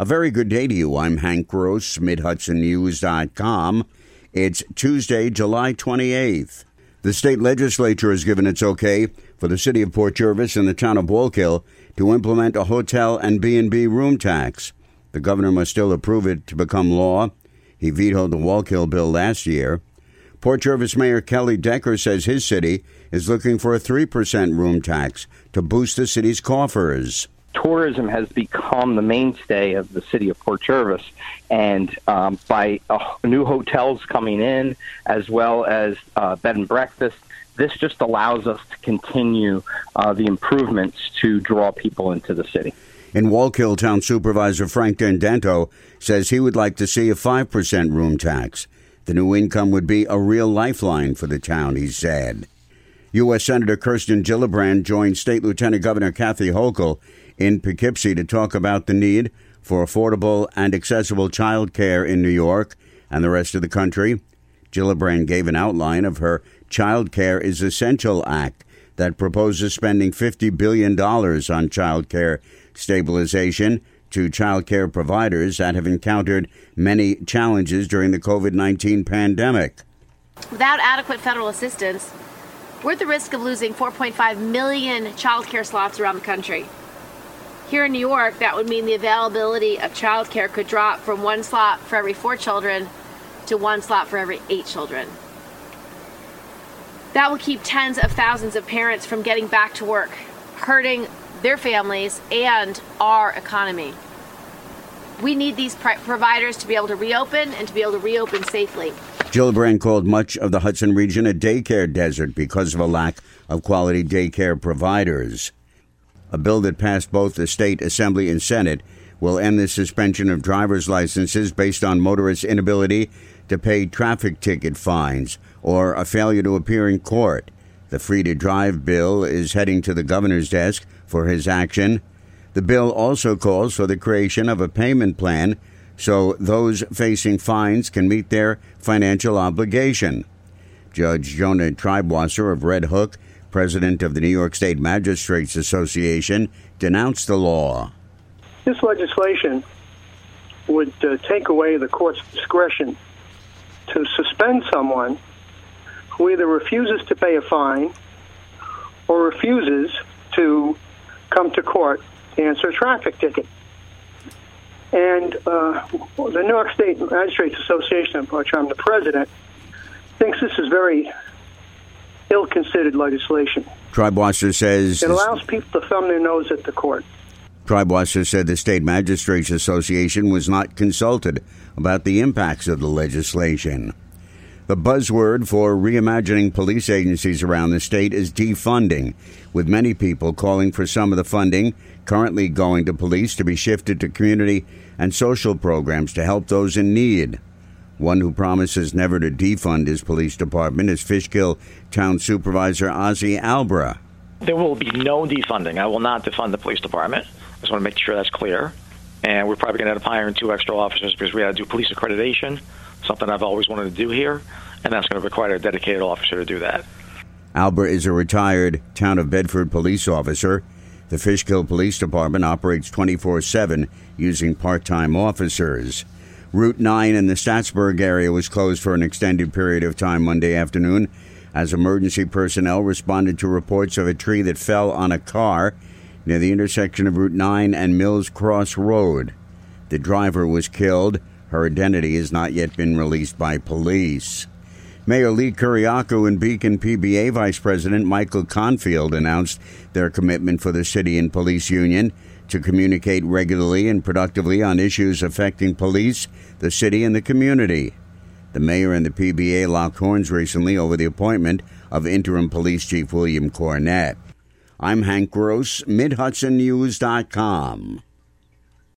A very good day to you. I'm Hank Gross, MidHudsonNews.com. It's Tuesday, July 28th. The state legislature has given its okay for the city of Port Jervis and the town of Wallkill to implement a hotel and B&B room tax. The governor must still approve it to become law. He vetoed the Wallkill bill last year. Port Jervis Mayor Kelly Decker says his city is looking for a 3% room tax to boost the city's coffers tourism has become the mainstay of the city of Port Jervis, and um, by uh, new hotels coming in as well as uh, bed and breakfast, this just allows us to continue uh, the improvements to draw people into the city. In Wallkill, Town Supervisor Frank Dendento says he would like to see a 5% room tax. The new income would be a real lifeline for the town, he said. U.S. Senator Kirsten Gillibrand joined State Lieutenant Governor Kathy Hochul in Poughkeepsie to talk about the need for affordable and accessible child care in New York and the rest of the country. Gillibrand gave an outline of her Child Care is Essential Act that proposes spending $50 billion on child care stabilization to child care providers that have encountered many challenges during the COVID 19 pandemic. Without adequate federal assistance, we're at the risk of losing 4.5 million child care slots around the country. Here in New York, that would mean the availability of childcare could drop from one slot for every four children to one slot for every eight children. That will keep tens of thousands of parents from getting back to work, hurting their families and our economy. We need these providers to be able to reopen and to be able to reopen safely. Gillibrand called much of the Hudson region a daycare desert because of a lack of quality daycare providers. A bill that passed both the state assembly and Senate will end the suspension of driver's licenses based on motorists' inability to pay traffic ticket fines or a failure to appear in court. The Free to Drive bill is heading to the governor's desk for his action. The bill also calls for the creation of a payment plan so those facing fines can meet their financial obligation. Judge Jonah Triebwasser of Red Hook president of the New York State Magistrates Association, denounced the law. This legislation would uh, take away the court's discretion to suspend someone who either refuses to pay a fine or refuses to come to court to answer a traffic ticket. And uh, the New York State Magistrates Association, of which I'm the president, thinks this is very ill-considered legislation. Triebwasser says it allows people to thumb their nose at the court. Triebwasser said the State Magistrates Association was not consulted about the impacts of the legislation. The buzzword for reimagining police agencies around the state is defunding, with many people calling for some of the funding currently going to police to be shifted to community and social programs to help those in need. One who promises never to defund his police department is Fishkill Town Supervisor Ozzie Albra. There will be no defunding. I will not defund the police department. I just want to make sure that's clear. And we're probably going to end up hiring two extra officers because we had to do police accreditation, something I've always wanted to do here, and that's going to require a dedicated officer to do that. Albra is a retired Town of Bedford police officer. The Fishkill Police Department operates 24 7 using part time officers. Route 9 in the Staatsburg area was closed for an extended period of time Monday afternoon as emergency personnel responded to reports of a tree that fell on a car near the intersection of Route 9 and Mills Cross Road. The driver was killed. Her identity has not yet been released by police. Mayor Lee Kyriacou and Beacon PBA Vice President Michael Confield announced their commitment for the city and police union to communicate regularly and productively on issues affecting police, the city, and the community. The mayor and the PBA locked horns recently over the appointment of interim police chief William Cornett. I'm Hank Gross, MidHudsonNews.com.